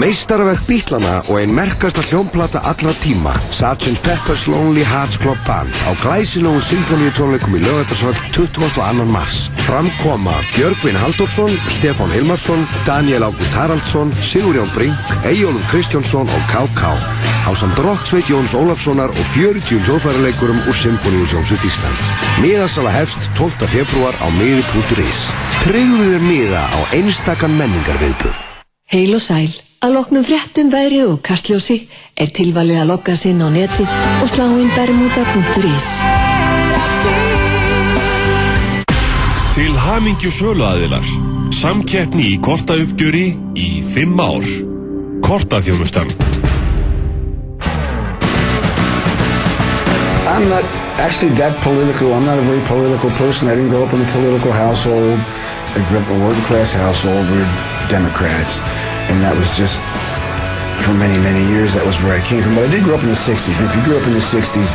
Meistarverk Bítlana og einn merkasta hljómplata allra tíma Sgt. Pepper's Lonely Hearts Club Band á glæsilegu symfóníutónleikum í lögatarsvöld 22. mars Framkoma Björgvin Haldursson, Stefán Hilmarsson, Daniel Ágúst Haraldsson, Sigurjón Brink, Eyjólf Kristjánsson og K.K. á samt Rokksveit Jóns Ólafssonar og 40 hljóðfæraleikurum úr Symfóníutjómsut Íslands. Miðasala hefst 12. februar á miði.is. Tryggðu þér miða á einstakann menningarviðbúð. Heil og sæl. Að loknum fréttum veðri og kastljósi er tilvalið að lokka sinn á neti og slá inn bermuda.is. Til hamingju söluaðilar. Samkeppni í kortauppgjöri í fimm ár. Kortaþjónustan. I'm not actually that political. I'm not a very political person. I didn't grow up in a political household. I grew up in a working class household. We're Democrats. And that was just, for many, many years, that was where I came from. But I did grow up in the 60s. And if you grew up in the 60s,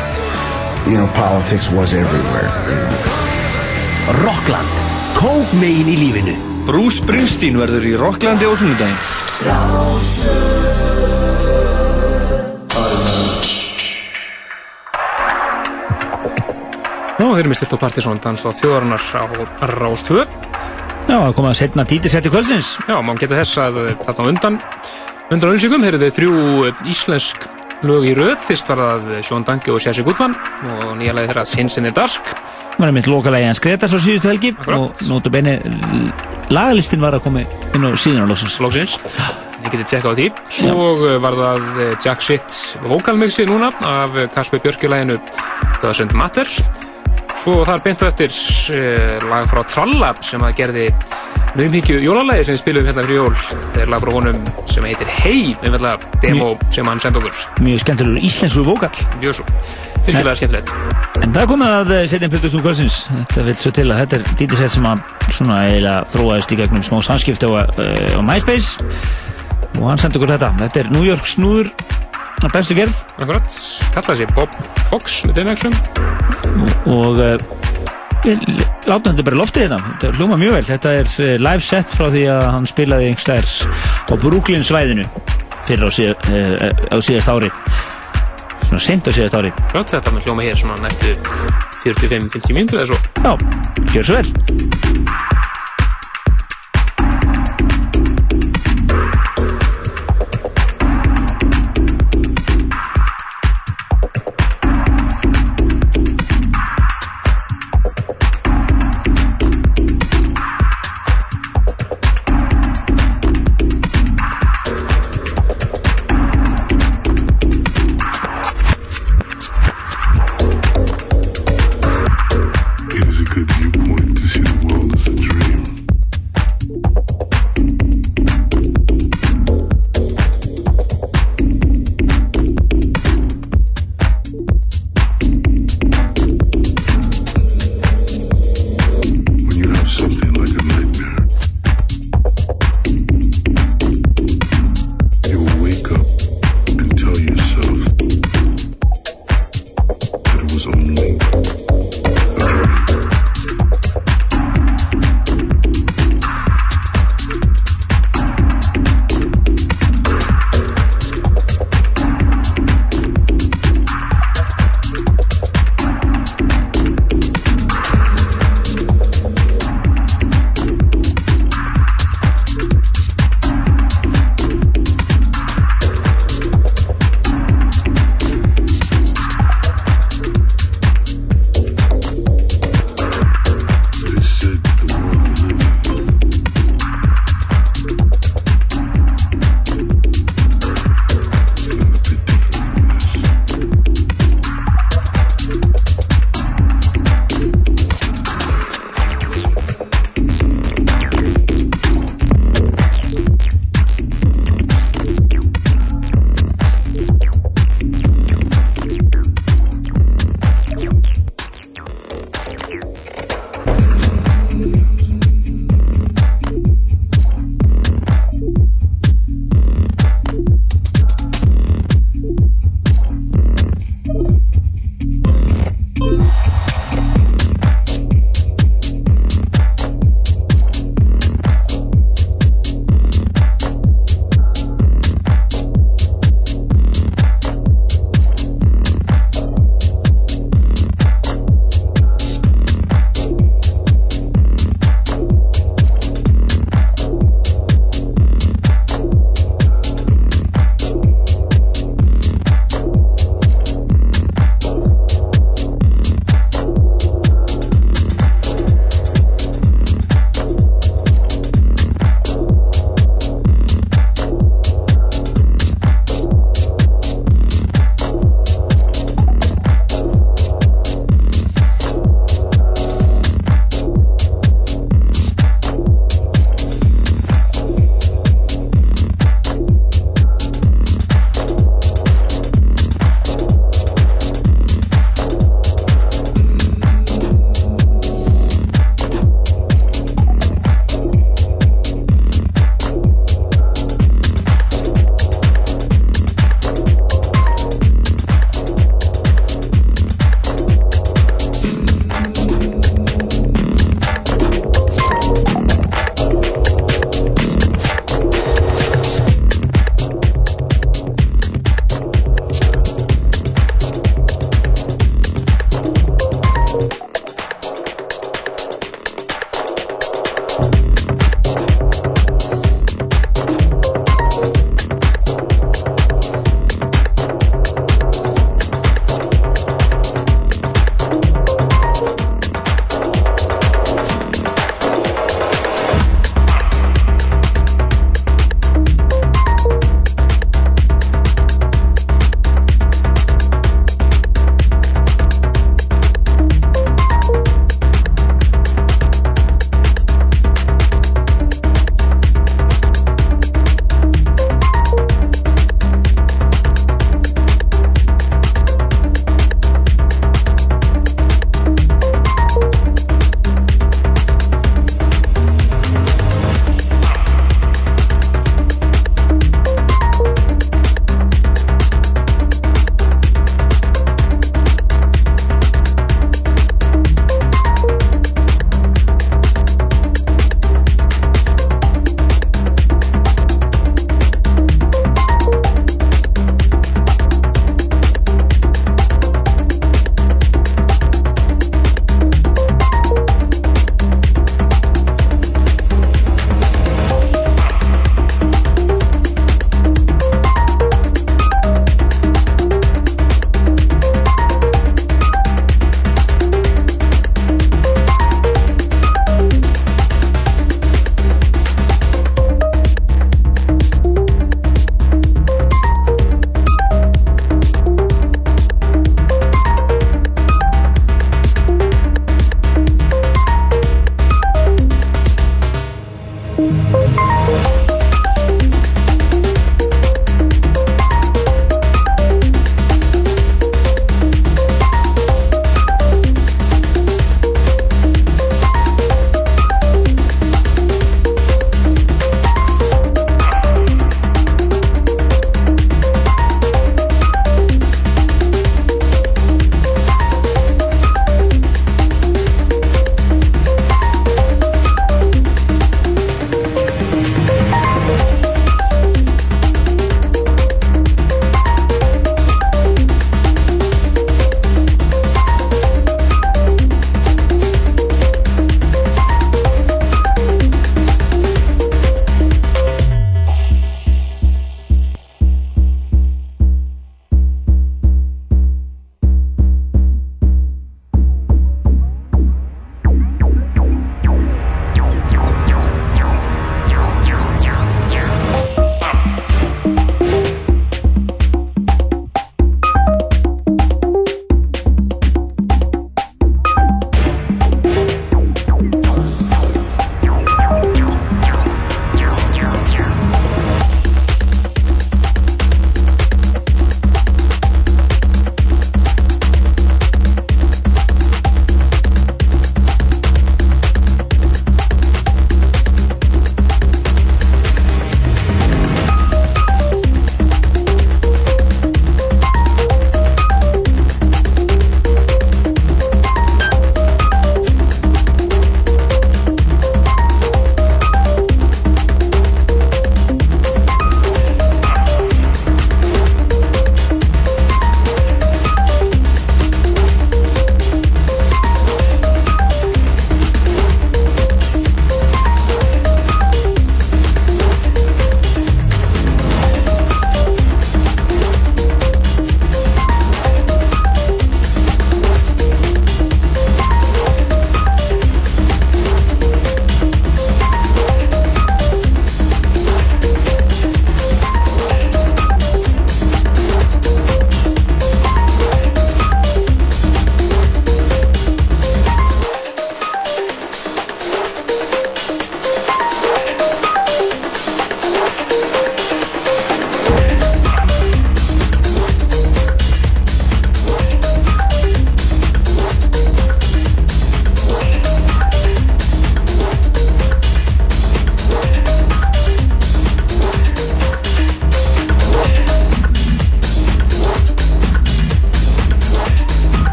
you know, politics was everywhere. You know. Rockland, kók megin í lífinu Bruce Springsteen verður í Rocklandi á sunnudaginn Já, þeir eru með stilt á Partisón dans á þjóðarinnar á Rástöðu. Já, það kom að setna títisætti kvöldsins. Já, maður geta þess að þarna á undan undan auðvilsingum heyrðu þið þrjú íslensk lög í röð. Fyrst var það Sjón Dangi og Sjæsi Gutmann og nýja lagi þeirra Sins in the Dark. Það var einmitt lokalagi hans Gretars á síðustu helgi Akkurat. og nótu beini lagalistin var að koma inn á síðan á lóksins. Lóksins. Ég geti tjekka á því. Eh, var það eh, Jack Shit vokalmixi núna af Kasper Björkilæginu Doesn't Matter. Svo þar beintu eftir uh, lag frá Trallab sem að gerði naumhyggju jólalagi sem við spilum hérna fyrir jól. Það er lag frá honum sem heitir Hey, einfallega demo sem hann sendi okkur. Mjög skemmtilegur íslensku vókall. Mjög svo. Virkilega skemmtilegt. En það komið að setja inn Plutusnú kvöldsins. Þetta vil svo til að þetta er títisætt sem að svona eiginlega þróaðist í gegnum smá samskipti á, uh, á MySpace og hann sendi okkur þetta. Þetta er New York snúður að bestu gerð Akkurat. Kallaði sig Bob Fox með þeim action. og uh, látum þetta bara loftið hérna þetta hljóma mjög vel, þetta er uh, live set frá því að hann spilaði einhverstaðar á Brooklyn svæðinu fyrir á, síð, uh, á síðast ári svona seint á síðast ári Akkurat, þetta hljóma hér svona næstu 45-50 mínútur eða svo. Já, gjör svo vel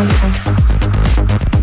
ハハハハ!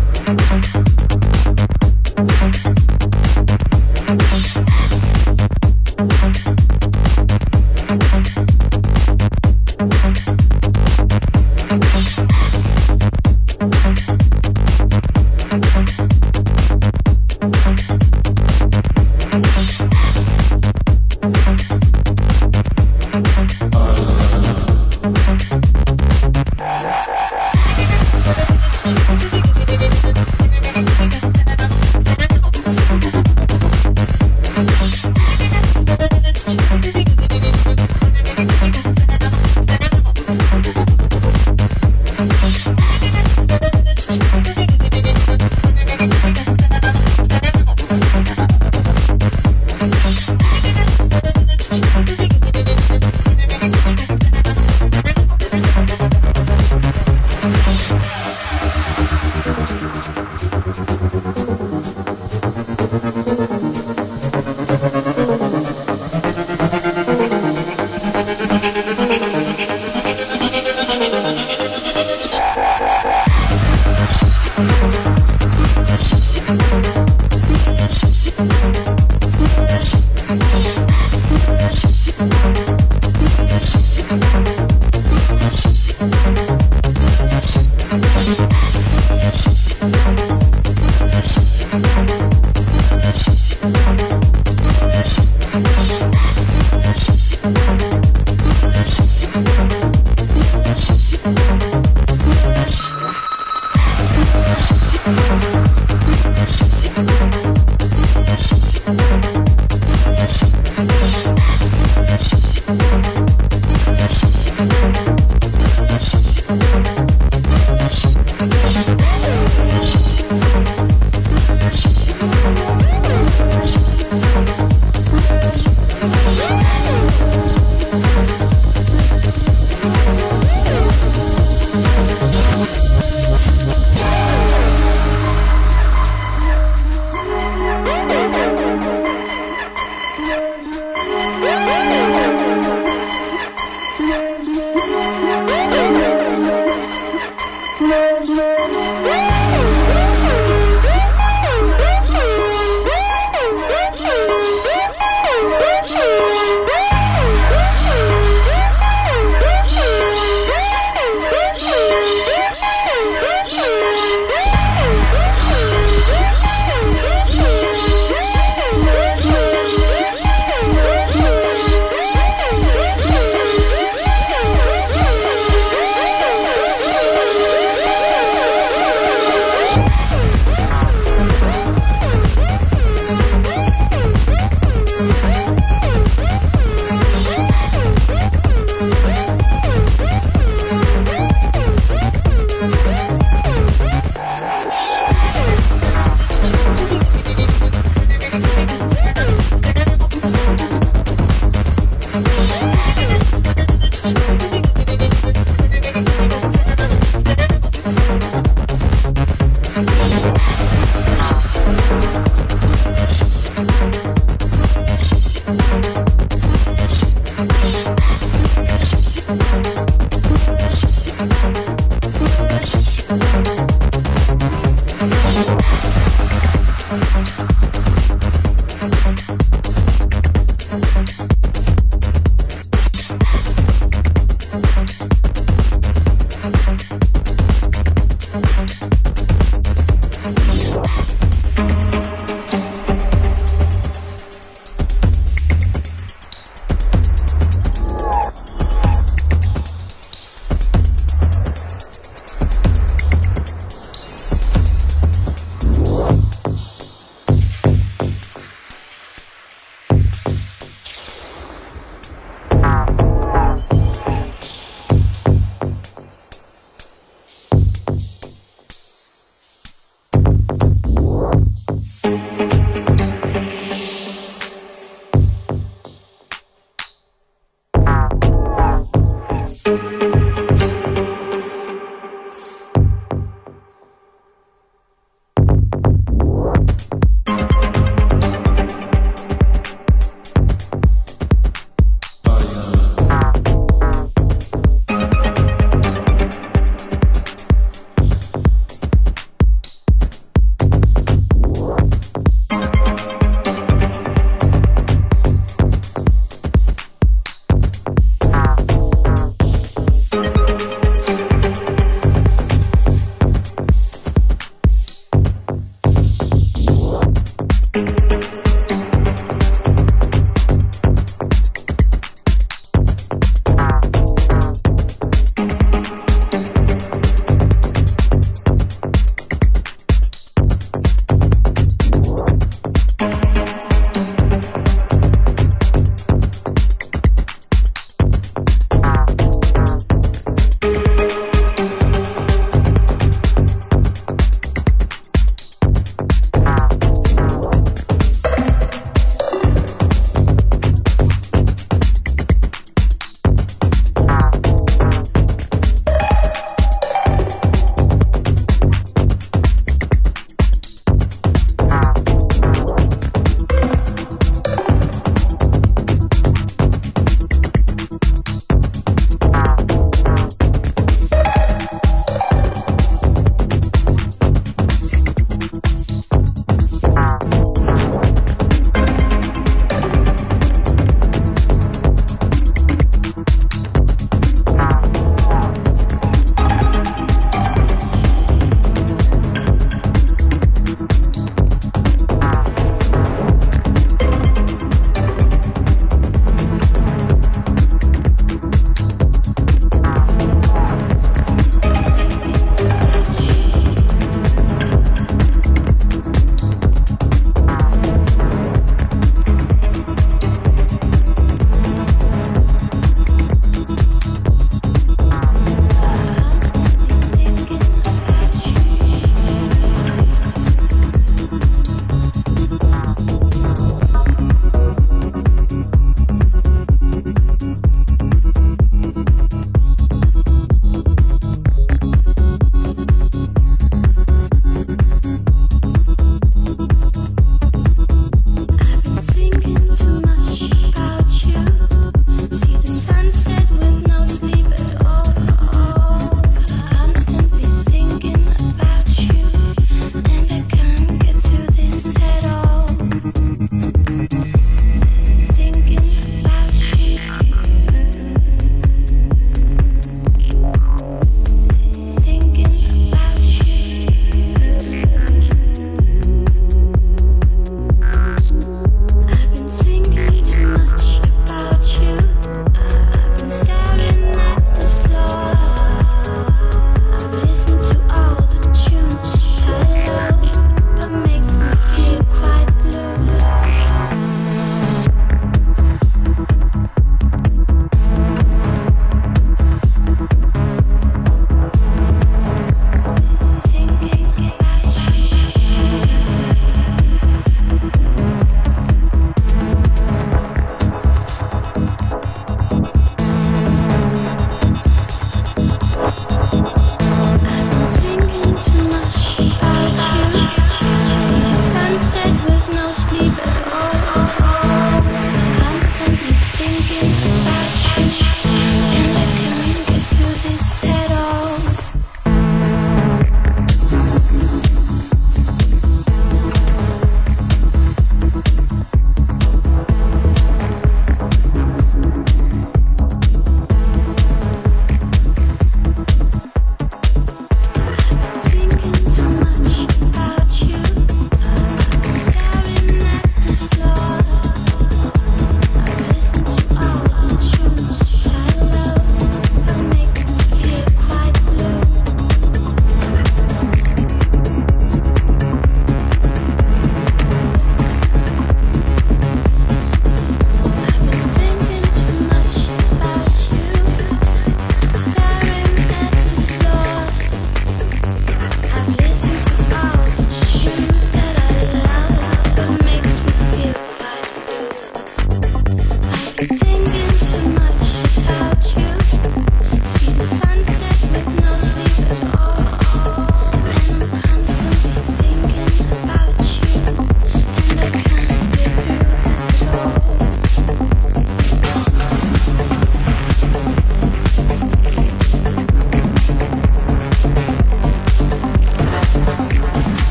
So much about you.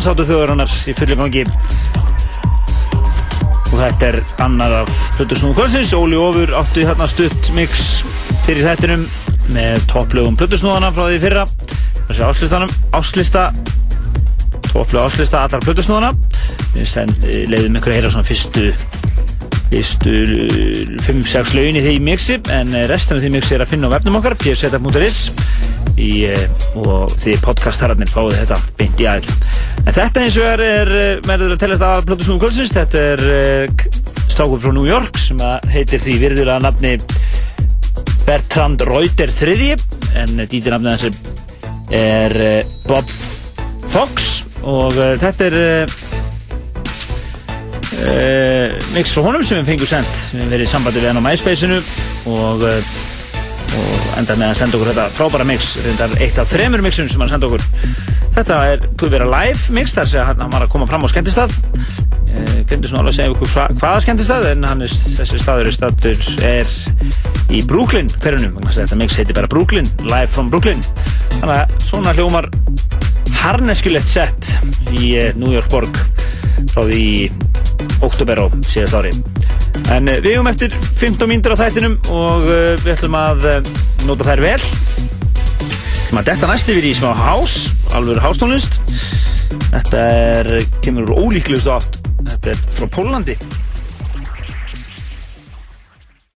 Dansáttu þjóðurinnar í fulli gangi. Og þetta er annar af Plutusnúðu kvöldsins. Óli Ófur áttu hérna stutt mix fyrir þettinum með topplögum Plutusnúðana frá því fyrra. Þessi áslistanum, áslista topplög áslista allar Plutusnúðana við leiðum ykkur að heyra svona fyrstu fyrstu 5-6 lögin í því mixi en restan af því mixi er að finna á vefnum okkar psetup.is og því podcastararnir fáið þetta beint í aðeins en þetta eins og er, er verður að tellast að Plutusnúðu kvöldsins. Þetta er uh, stákur frá New York sem heitir því virðulega nafni Bertrand Reuter III en dítirnafnið hans er uh, Bob Fox. Og uh, þetta er mix frá honum sem við fengum sendt. Við hefum verið í sambandi við hann á MySpace-inu. Og og enda með að senda okkur þetta frábæra mix reyndar eitt af þremur mixum sem hann senda okkur. Þetta er Guðvera live mix þar sem hann var að koma fram á skemmtistað. Eh, glemdi svona alveg að segja okkur hva, hvaða skemmtistað en er, þessi staður er staður er í Brooklyn hverjunum, þetta mix heiti bara Brooklyn live from Brooklyn. Þannig að svona hljómar harneskilegt sett í eh, New York borg frá því oktober á síðast ári En uh, við hefum eftir 15 mínútur á þættinum og uh, við ætlum að uh, nota þær vel. Við ætlum að detta næst yfir í smá hás, alveg hástónlist. Þetta er, kemur úr ólíklustu átt. Þetta er frá Pólandi.